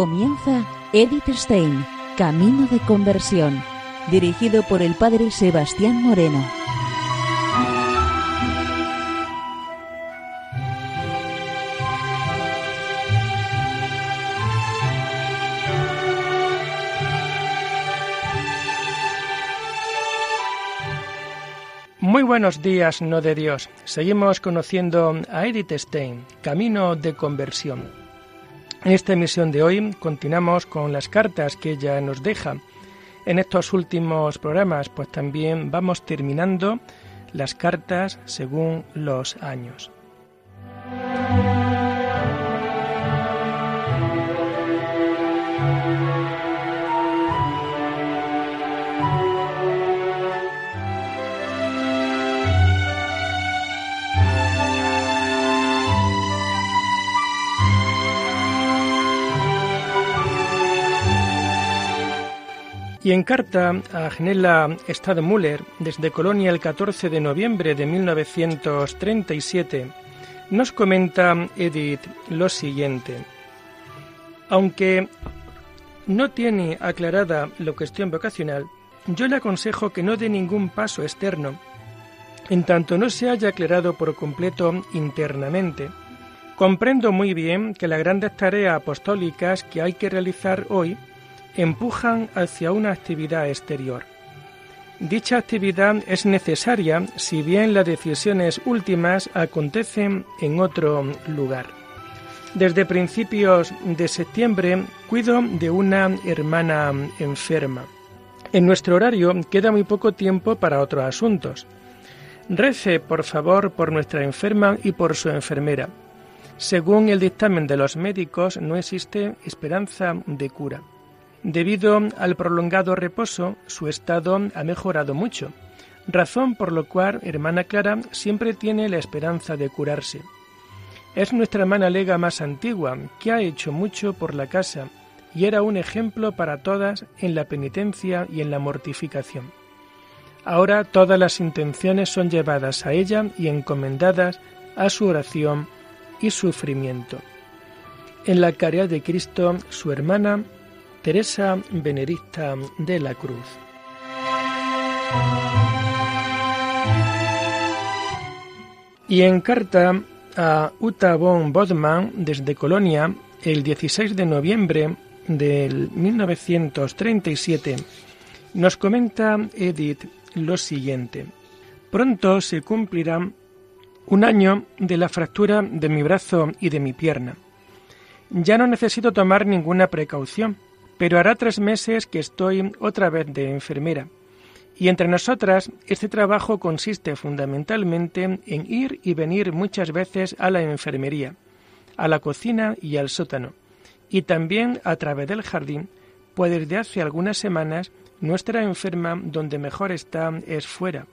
Comienza Edith Stein, Camino de Conversión, dirigido por el padre Sebastián Moreno. Muy buenos días, no de Dios. Seguimos conociendo a Edith Stein, Camino de Conversión. En esta emisión de hoy continuamos con las cartas que ella nos deja. En estos últimos programas pues también vamos terminando las cartas según los años. Y en carta a Gnela Stadmüller, desde Colonia el 14 de noviembre de 1937, nos comenta Edith lo siguiente. Aunque no tiene aclarada la cuestión vocacional, yo le aconsejo que no dé ningún paso externo, en tanto no se haya aclarado por completo internamente. Comprendo muy bien que las grandes tareas apostólicas que hay que realizar hoy empujan hacia una actividad exterior. Dicha actividad es necesaria si bien las decisiones últimas acontecen en otro lugar. Desde principios de septiembre cuido de una hermana enferma. En nuestro horario queda muy poco tiempo para otros asuntos. Rece, por favor, por nuestra enferma y por su enfermera. Según el dictamen de los médicos, no existe esperanza de cura. Debido al prolongado reposo, su estado ha mejorado mucho, razón por lo cual hermana Clara siempre tiene la esperanza de curarse. Es nuestra hermana Lega más antigua, que ha hecho mucho por la casa y era un ejemplo para todas en la penitencia y en la mortificación. Ahora todas las intenciones son llevadas a ella y encomendadas a su oración y sufrimiento. En la caridad de Cristo, su hermana Teresa Benedicta de la Cruz. Y en carta a Uta von Bodman desde Colonia, el 16 de noviembre del 1937, nos comenta Edith lo siguiente. Pronto se cumplirá un año de la fractura de mi brazo y de mi pierna. Ya no necesito tomar ninguna precaución pero hará tres meses que estoy otra vez de enfermera. Y entre nosotras, este trabajo consiste fundamentalmente en ir y venir muchas veces a la enfermería, a la cocina y al sótano, y también a través del jardín, pues desde hace algunas semanas nuestra enferma donde mejor está es fuera,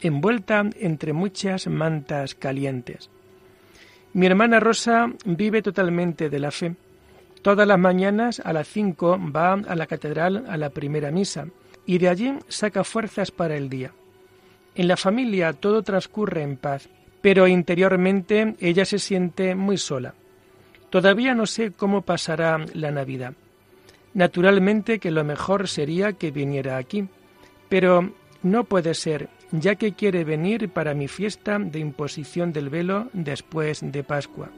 envuelta entre muchas mantas calientes. Mi hermana Rosa vive totalmente de la fe, Todas las mañanas a las cinco va a la catedral a la primera misa y de allí saca fuerzas para el día. En la familia todo transcurre en paz, pero interiormente ella se siente muy sola. Todavía no sé cómo pasará la Navidad. Naturalmente que lo mejor sería que viniera aquí, pero no puede ser, ya que quiere venir para mi fiesta de imposición del velo después de Pascua.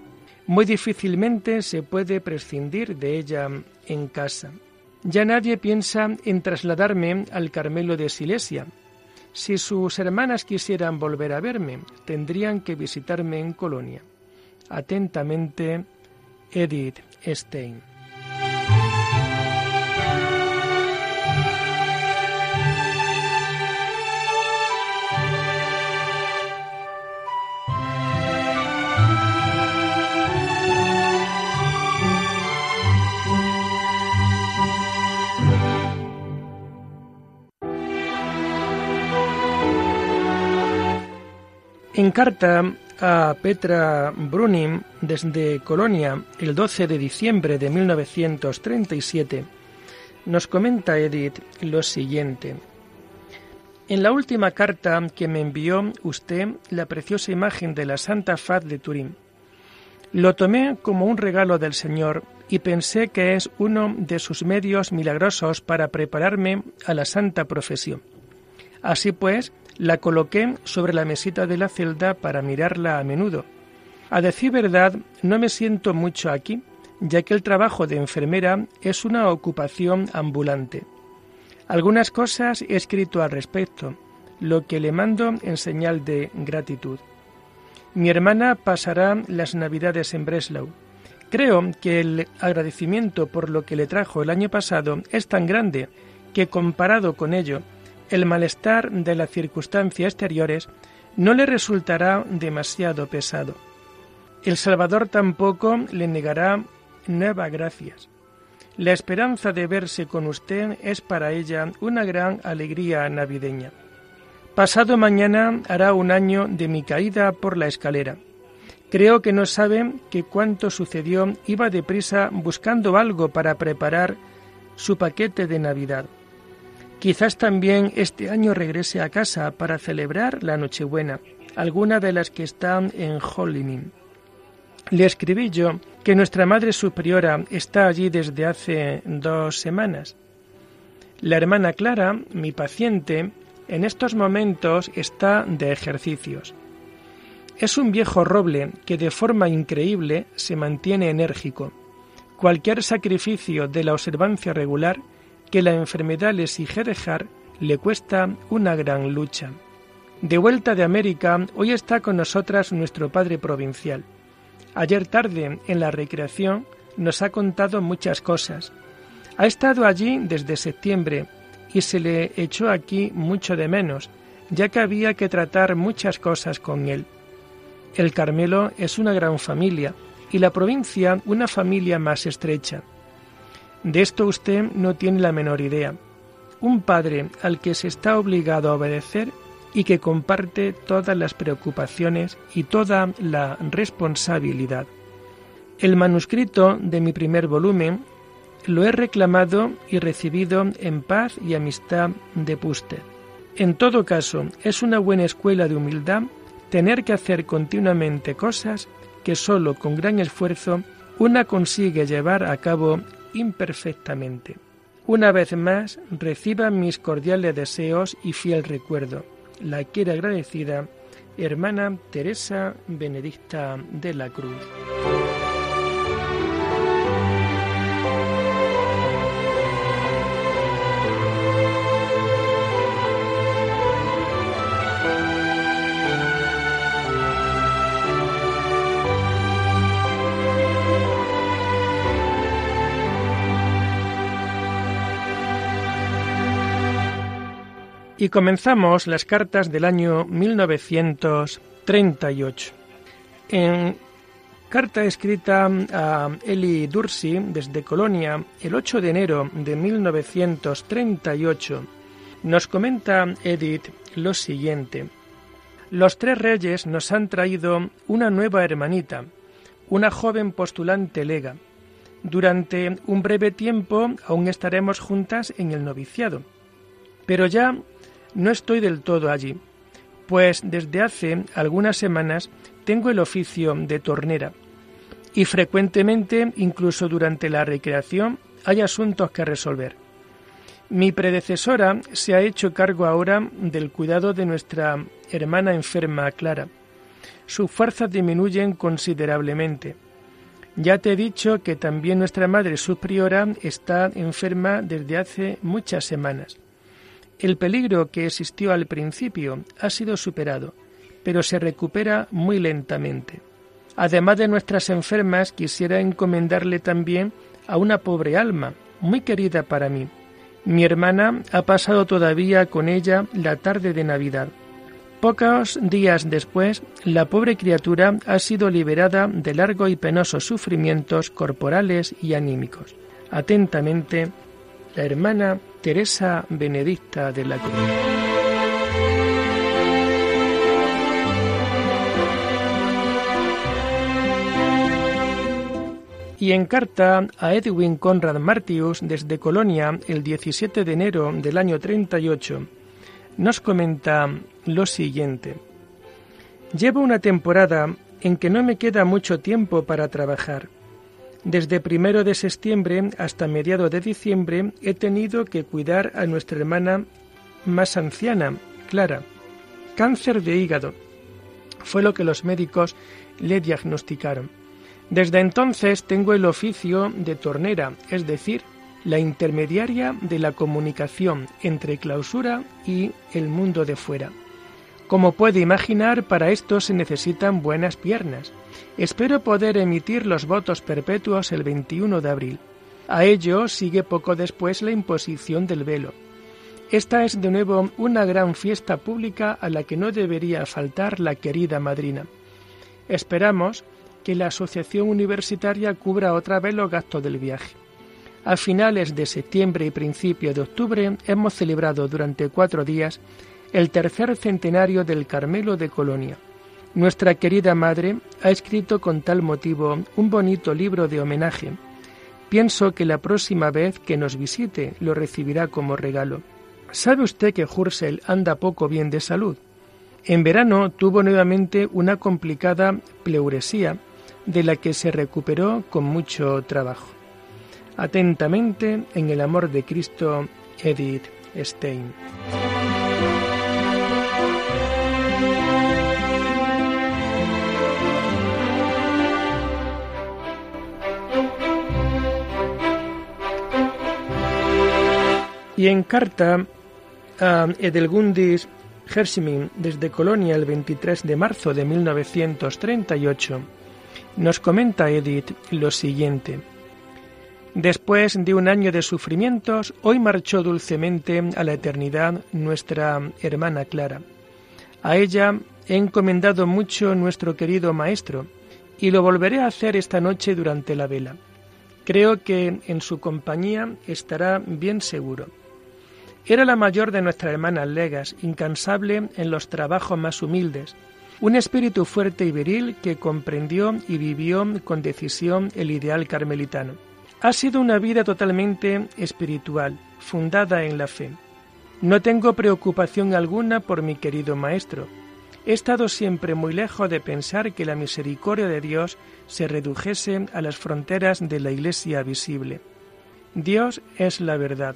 Muy difícilmente se puede prescindir de ella en casa. Ya nadie piensa en trasladarme al Carmelo de Silesia. Si sus hermanas quisieran volver a verme, tendrían que visitarme en Colonia. Atentamente, Edith Stein. En carta a Petra Brunim desde Colonia el 12 de diciembre de 1937, nos comenta Edith lo siguiente. En la última carta que me envió usted la preciosa imagen de la Santa Faz de Turín. Lo tomé como un regalo del Señor y pensé que es uno de sus medios milagrosos para prepararme a la santa profesión. Así pues, la coloqué sobre la mesita de la celda para mirarla a menudo. A decir verdad, no me siento mucho aquí, ya que el trabajo de enfermera es una ocupación ambulante. Algunas cosas he escrito al respecto, lo que le mando en señal de gratitud. Mi hermana pasará las Navidades en Breslau. Creo que el agradecimiento por lo que le trajo el año pasado es tan grande que comparado con ello, el malestar de las circunstancias exteriores no le resultará demasiado pesado. El Salvador tampoco le negará nuevas gracias. La esperanza de verse con usted es para ella una gran alegría navideña. Pasado mañana hará un año de mi caída por la escalera. Creo que no sabe que cuánto sucedió iba deprisa buscando algo para preparar su paquete de Navidad. Quizás también este año regrese a casa para celebrar la Nochebuena, alguna de las que están en Hollywood. Le escribí yo que nuestra Madre Superiora está allí desde hace dos semanas. La hermana Clara, mi paciente, en estos momentos está de ejercicios. Es un viejo roble que de forma increíble se mantiene enérgico. Cualquier sacrificio de la observancia regular que la enfermedad le exige dejar le cuesta una gran lucha. De vuelta de América, hoy está con nosotras nuestro padre provincial. Ayer tarde, en la recreación, nos ha contado muchas cosas. Ha estado allí desde septiembre y se le echó aquí mucho de menos, ya que había que tratar muchas cosas con él. El Carmelo es una gran familia y la provincia una familia más estrecha. De esto usted no tiene la menor idea. Un padre al que se está obligado a obedecer y que comparte todas las preocupaciones y toda la responsabilidad. El manuscrito de mi primer volumen lo he reclamado y recibido en paz y amistad de Puster. En todo caso, es una buena escuela de humildad tener que hacer continuamente cosas que sólo con gran esfuerzo una consigue llevar a cabo imperfectamente. Una vez más, reciba mis cordiales deseos y fiel recuerdo. La quiere agradecida hermana Teresa Benedicta de la Cruz. Y comenzamos las cartas del año 1938. En carta escrita a Eli Dursi desde Colonia el 8 de enero de 1938, nos comenta Edith lo siguiente. Los tres reyes nos han traído una nueva hermanita, una joven postulante lega. Durante un breve tiempo aún estaremos juntas en el noviciado, pero ya no estoy del todo allí, pues desde hace algunas semanas tengo el oficio de tornera y frecuentemente, incluso durante la recreación, hay asuntos que resolver. Mi predecesora se ha hecho cargo ahora del cuidado de nuestra hermana enferma Clara. Sus fuerzas disminuyen considerablemente. Ya te he dicho que también nuestra madre superiora está enferma desde hace muchas semanas. El peligro que existió al principio ha sido superado, pero se recupera muy lentamente. Además de nuestras enfermas, quisiera encomendarle también a una pobre alma, muy querida para mí. Mi hermana ha pasado todavía con ella la tarde de Navidad. Pocos días después, la pobre criatura ha sido liberada de largos y penosos sufrimientos corporales y anímicos. Atentamente, la hermana Teresa Benedicta de la Cruz. Y en carta a Edwin Conrad Martius desde Colonia el 17 de enero del año 38, nos comenta lo siguiente. Llevo una temporada en que no me queda mucho tiempo para trabajar Desde primero de septiembre hasta mediados de diciembre he tenido que cuidar a nuestra hermana más anciana, Clara. Cáncer de hígado fue lo que los médicos le diagnosticaron. Desde entonces tengo el oficio de tornera, es decir, la intermediaria de la comunicación entre clausura y el mundo de fuera. Como puede imaginar, para esto se necesitan buenas piernas. Espero poder emitir los votos perpetuos el 21 de abril. A ello sigue poco después la imposición del velo. Esta es de nuevo una gran fiesta pública a la que no debería faltar la querida madrina. Esperamos que la Asociación Universitaria cubra otra vez los gastos del viaje. A finales de septiembre y principio de octubre hemos celebrado durante cuatro días el tercer centenario del Carmelo de Colonia. Nuestra querida madre ha escrito con tal motivo un bonito libro de homenaje. Pienso que la próxima vez que nos visite lo recibirá como regalo. ¿Sabe usted que Hursel anda poco bien de salud? En verano tuvo nuevamente una complicada pleuresía, de la que se recuperó con mucho trabajo. Atentamente, en el amor de Cristo, Edith Stein. Y en carta a Edelgundis Hersimin desde Colonia el 23 de marzo de 1938, nos comenta Edith lo siguiente. Después de un año de sufrimientos, hoy marchó dulcemente a la eternidad nuestra hermana Clara. A ella he encomendado mucho nuestro querido Maestro, y lo volveré a hacer esta noche durante la vela. Creo que en su compañía estará bien seguro. Era la mayor de nuestras hermanas legas, incansable en los trabajos más humildes, un espíritu fuerte y viril que comprendió y vivió con decisión el ideal carmelitano. Ha sido una vida totalmente espiritual, fundada en la fe. No tengo preocupación alguna por mi querido Maestro. He estado siempre muy lejos de pensar que la misericordia de Dios se redujese a las fronteras de la Iglesia visible. Dios es la verdad.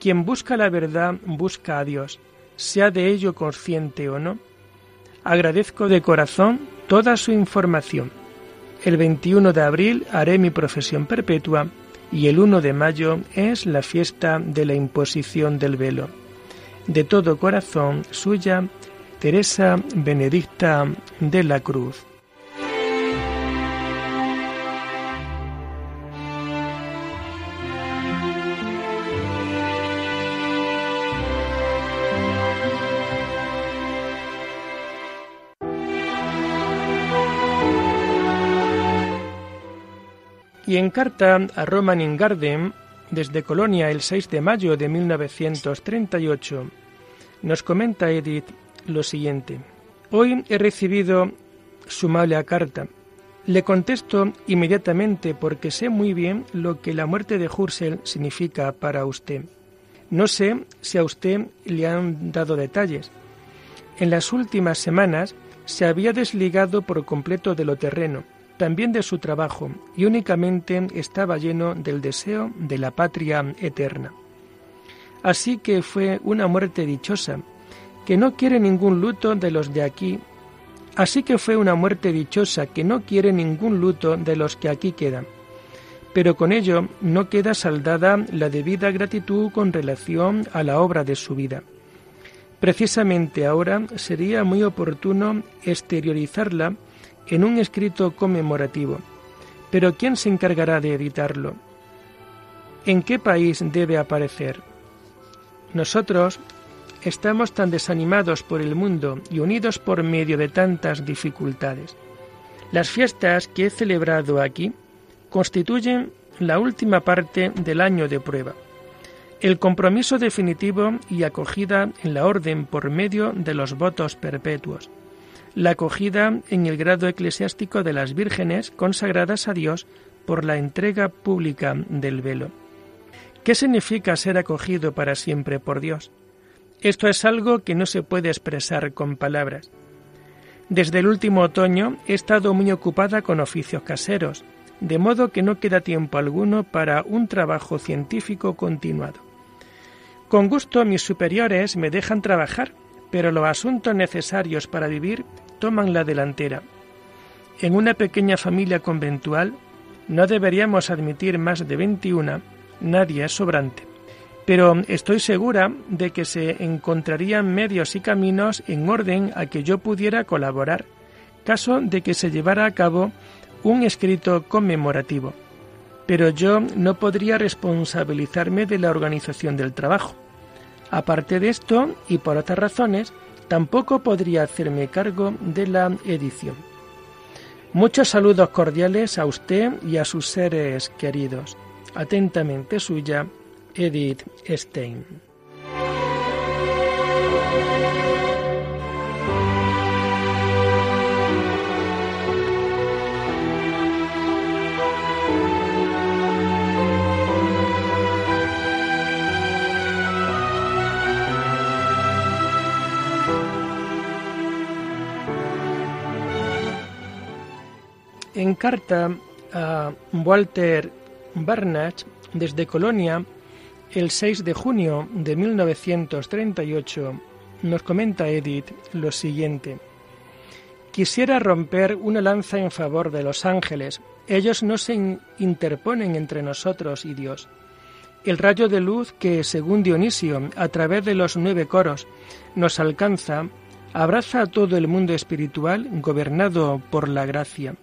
Quien busca la verdad busca a Dios, sea de ello consciente o no. Agradezco de corazón toda su información. El 21 de abril haré mi profesión perpetua y el 1 de mayo es la fiesta de la imposición del velo. De todo corazón, suya, Teresa Benedicta de la Cruz. Y en carta a Roman Ingarden, desde Colonia el 6 de mayo de 1938, nos comenta Edith lo siguiente. Hoy he recibido su mala carta. Le contesto inmediatamente porque sé muy bien lo que la muerte de Hursel significa para usted. No sé si a usted le han dado detalles. En las últimas semanas se había desligado por completo de lo terreno también de su trabajo, y únicamente estaba lleno del deseo de la patria eterna. Así que fue una muerte dichosa, que no quiere ningún luto de los de aquí. Así que fue una muerte dichosa que no quiere ningún luto de los que aquí quedan. Pero con ello no queda saldada la debida gratitud con relación a la obra de su vida. Precisamente ahora sería muy oportuno exteriorizarla en un escrito conmemorativo. Pero ¿quién se encargará de editarlo? ¿En qué país debe aparecer? Nosotros estamos tan desanimados por el mundo y unidos por medio de tantas dificultades. Las fiestas que he celebrado aquí constituyen la última parte del año de prueba, el compromiso definitivo y acogida en la orden por medio de los votos perpetuos la acogida en el grado eclesiástico de las vírgenes consagradas a Dios por la entrega pública del velo. ¿Qué significa ser acogido para siempre por Dios? Esto es algo que no se puede expresar con palabras. Desde el último otoño he estado muy ocupada con oficios caseros, de modo que no queda tiempo alguno para un trabajo científico continuado. Con gusto mis superiores me dejan trabajar, pero los asuntos necesarios para vivir toman la delantera. En una pequeña familia conventual no deberíamos admitir más de 21, nadie es sobrante. Pero estoy segura de que se encontrarían medios y caminos en orden a que yo pudiera colaborar, caso de que se llevara a cabo un escrito conmemorativo. Pero yo no podría responsabilizarme de la organización del trabajo. Aparte de esto, y por otras razones, tampoco podría hacerme cargo de la edición. Muchos saludos cordiales a usted y a sus seres queridos. Atentamente suya, Edith Stein. En carta a Walter Barnach desde Colonia, el 6 de junio de 1938, nos comenta Edith lo siguiente. Quisiera romper una lanza en favor de los ángeles. Ellos no se interponen entre nosotros y Dios. El rayo de luz que, según Dionisio, a través de los nueve coros, nos alcanza, abraza a todo el mundo espiritual gobernado por la gracia.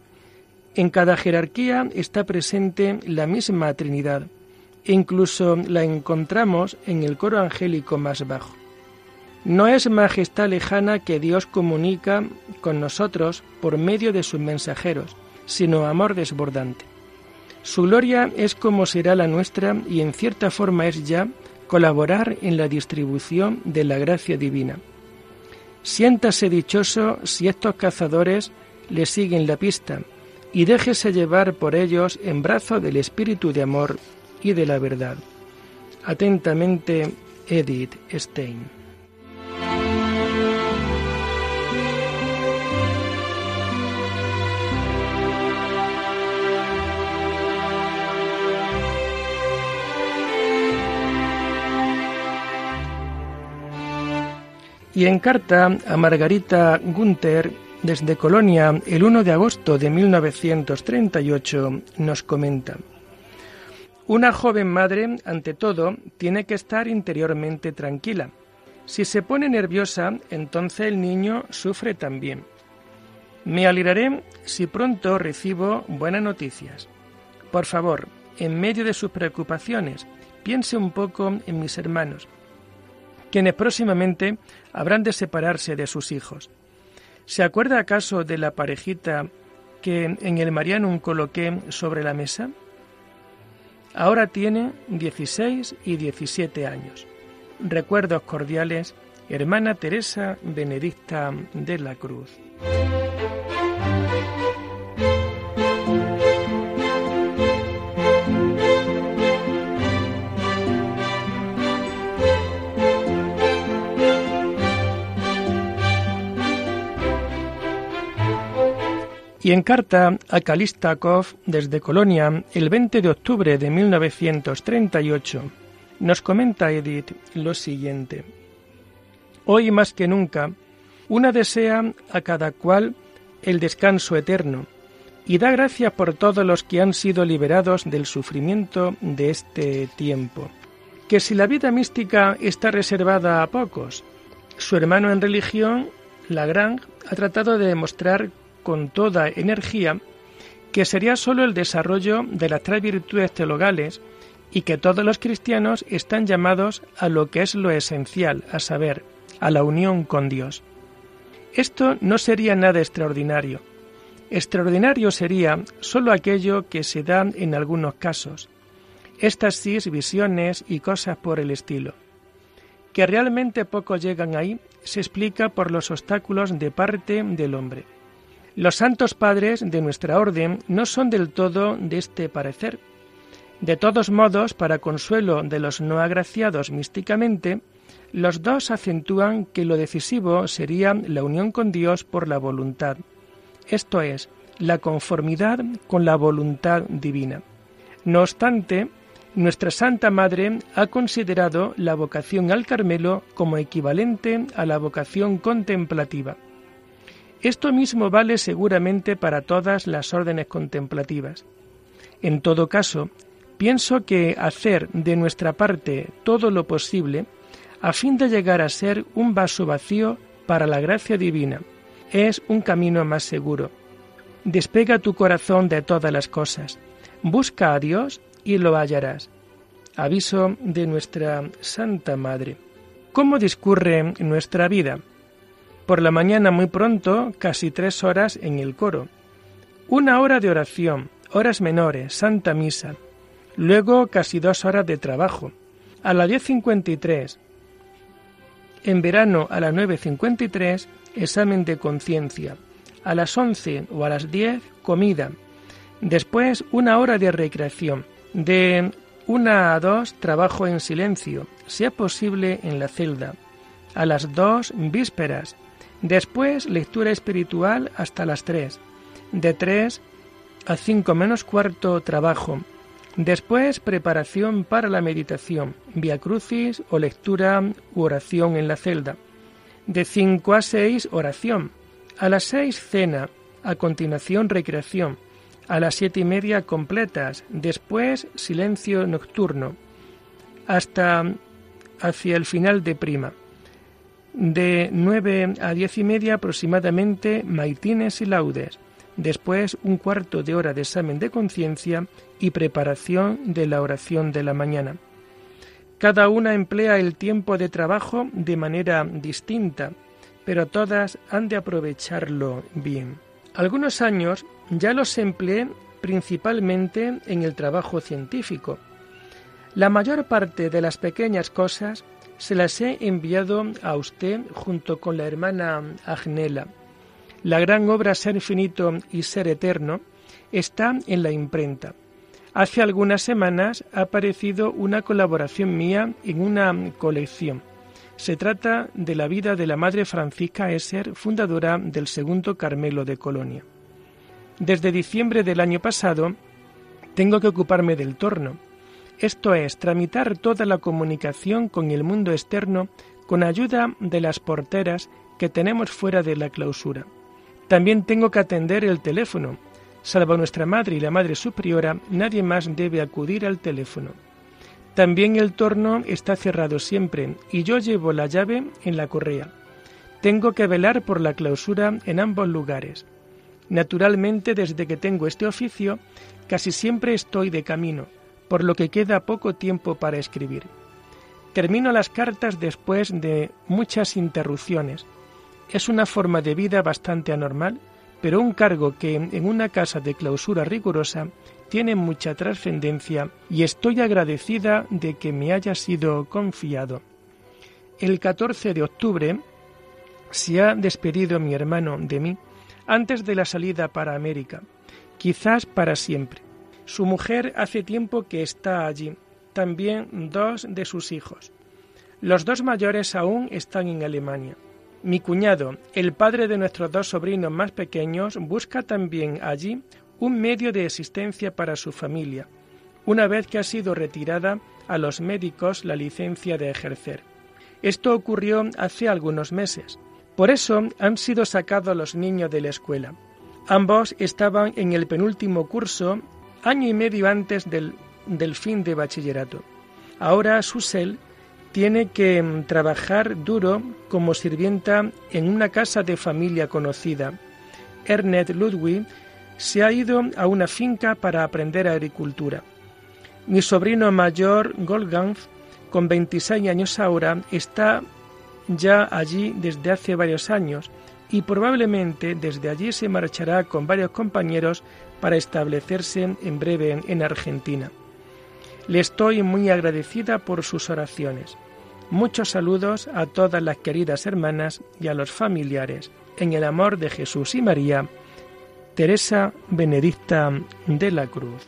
En cada jerarquía está presente la misma Trinidad, e incluso la encontramos en el coro angélico más bajo. No es majestad lejana que Dios comunica con nosotros por medio de sus mensajeros, sino amor desbordante. Su gloria es como será la nuestra y en cierta forma es ya colaborar en la distribución de la gracia divina. Siéntase dichoso si estos cazadores le siguen la pista y déjese llevar por ellos en brazo del espíritu de amor y de la verdad. Atentamente, Edith Stein. Y en carta a Margarita Gunther desde Colonia, el 1 de agosto de 1938, nos comenta, Una joven madre, ante todo, tiene que estar interiormente tranquila. Si se pone nerviosa, entonces el niño sufre también. Me alegraré si pronto recibo buenas noticias. Por favor, en medio de sus preocupaciones, piense un poco en mis hermanos, quienes próximamente habrán de separarse de sus hijos. ¿Se acuerda acaso de la parejita que en el Marianum coloqué sobre la mesa? Ahora tiene 16 y 17 años. Recuerdos cordiales, hermana Teresa Benedicta de la Cruz. Y en carta a Kalistakov desde Colonia, el 20 de octubre de 1938, nos comenta Edith lo siguiente. Hoy más que nunca, una desea a cada cual el descanso eterno y da gracias por todos los que han sido liberados del sufrimiento de este tiempo. Que si la vida mística está reservada a pocos, su hermano en religión, Lagrange, ha tratado de demostrar con toda energía que sería sólo el desarrollo de las tres virtudes teologales y que todos los cristianos están llamados a lo que es lo esencial, a saber, a la unión con Dios. Esto no sería nada extraordinario. Extraordinario sería sólo aquello que se da en algunos casos, sí visiones y cosas por el estilo. Que realmente pocos llegan ahí se explica por los obstáculos de parte del hombre. Los santos padres de nuestra orden no son del todo de este parecer. De todos modos, para consuelo de los no agraciados místicamente, los dos acentúan que lo decisivo sería la unión con Dios por la voluntad, esto es, la conformidad con la voluntad divina. No obstante, nuestra Santa Madre ha considerado la vocación al Carmelo como equivalente a la vocación contemplativa. Esto mismo vale seguramente para todas las órdenes contemplativas. En todo caso, pienso que hacer de nuestra parte todo lo posible a fin de llegar a ser un vaso vacío para la gracia divina es un camino más seguro. Despega tu corazón de todas las cosas. Busca a Dios y lo hallarás. Aviso de nuestra Santa Madre. ¿Cómo discurre nuestra vida? Por la mañana muy pronto, casi tres horas en el coro. Una hora de oración, horas menores, Santa Misa. Luego casi dos horas de trabajo. A las 10.53. En verano a las 9.53, examen de conciencia. A las 11 o a las 10, comida. Después, una hora de recreación. De una a dos, trabajo en silencio, sea posible en la celda. A las dos, vísperas. Después, lectura espiritual hasta las tres. De tres a cinco menos cuarto, trabajo. Después, preparación para la meditación, via crucis o lectura u oración en la celda. De cinco a seis, oración. A las seis, cena. A continuación, recreación a las siete y media completas, después silencio nocturno, hasta hacia el final de prima. De nueve a diez y media aproximadamente maitines y laudes, después un cuarto de hora de examen de conciencia y preparación de la oración de la mañana. Cada una emplea el tiempo de trabajo de manera distinta, pero todas han de aprovecharlo bien. Algunos años ya los empleé principalmente en el trabajo científico. La mayor parte de las pequeñas cosas se las he enviado a usted junto con la hermana Agnela. La gran obra Ser finito y Ser eterno está en la imprenta. Hace algunas semanas ha aparecido una colaboración mía en una colección. Se trata de la vida de la Madre Francisca Esser, fundadora del Segundo Carmelo de Colonia. Desde diciembre del año pasado tengo que ocuparme del torno, esto es, tramitar toda la comunicación con el mundo externo con ayuda de las porteras que tenemos fuera de la clausura. También tengo que atender el teléfono. Salvo nuestra madre y la madre superiora, nadie más debe acudir al teléfono. También el torno está cerrado siempre y yo llevo la llave en la correa. Tengo que velar por la clausura en ambos lugares. Naturalmente, desde que tengo este oficio, casi siempre estoy de camino, por lo que queda poco tiempo para escribir. Termino las cartas después de muchas interrupciones. Es una forma de vida bastante anormal, pero un cargo que en una casa de clausura rigurosa tiene mucha trascendencia y estoy agradecida de que me haya sido confiado. El 14 de octubre se ha despedido mi hermano de mí antes de la salida para América, quizás para siempre. Su mujer hace tiempo que está allí, también dos de sus hijos. Los dos mayores aún están en Alemania. Mi cuñado, el padre de nuestros dos sobrinos más pequeños, busca también allí un medio de existencia para su familia, una vez que ha sido retirada a los médicos la licencia de ejercer. Esto ocurrió hace algunos meses. Por eso han sido sacados los niños de la escuela. Ambos estaban en el penúltimo curso, año y medio antes del, fin de bachillerato. Ahora Susel tiene que mm, trabajar duro como sirvienta en una casa de familia conocida. Ernest Ludwig se ha ido a una finca para aprender agricultura. Mi sobrino mayor, Golgang, con 26 años ahora, está ya allí desde hace varios años y probablemente desde allí se marchará con varios compañeros para establecerse en breve en Argentina. Le estoy muy agradecida por sus oraciones. Muchos saludos a todas las queridas hermanas y a los familiares. En el amor de Jesús y María, Teresa Benedicta de la Cruz.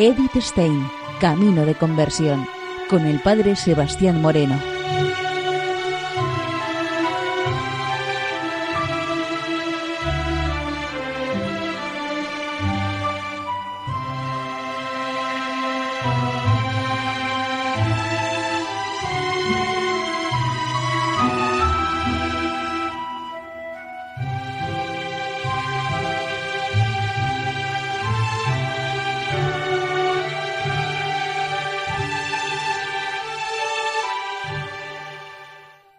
Edith Stein, Camino de Conversión, con el Padre Sebastián Moreno.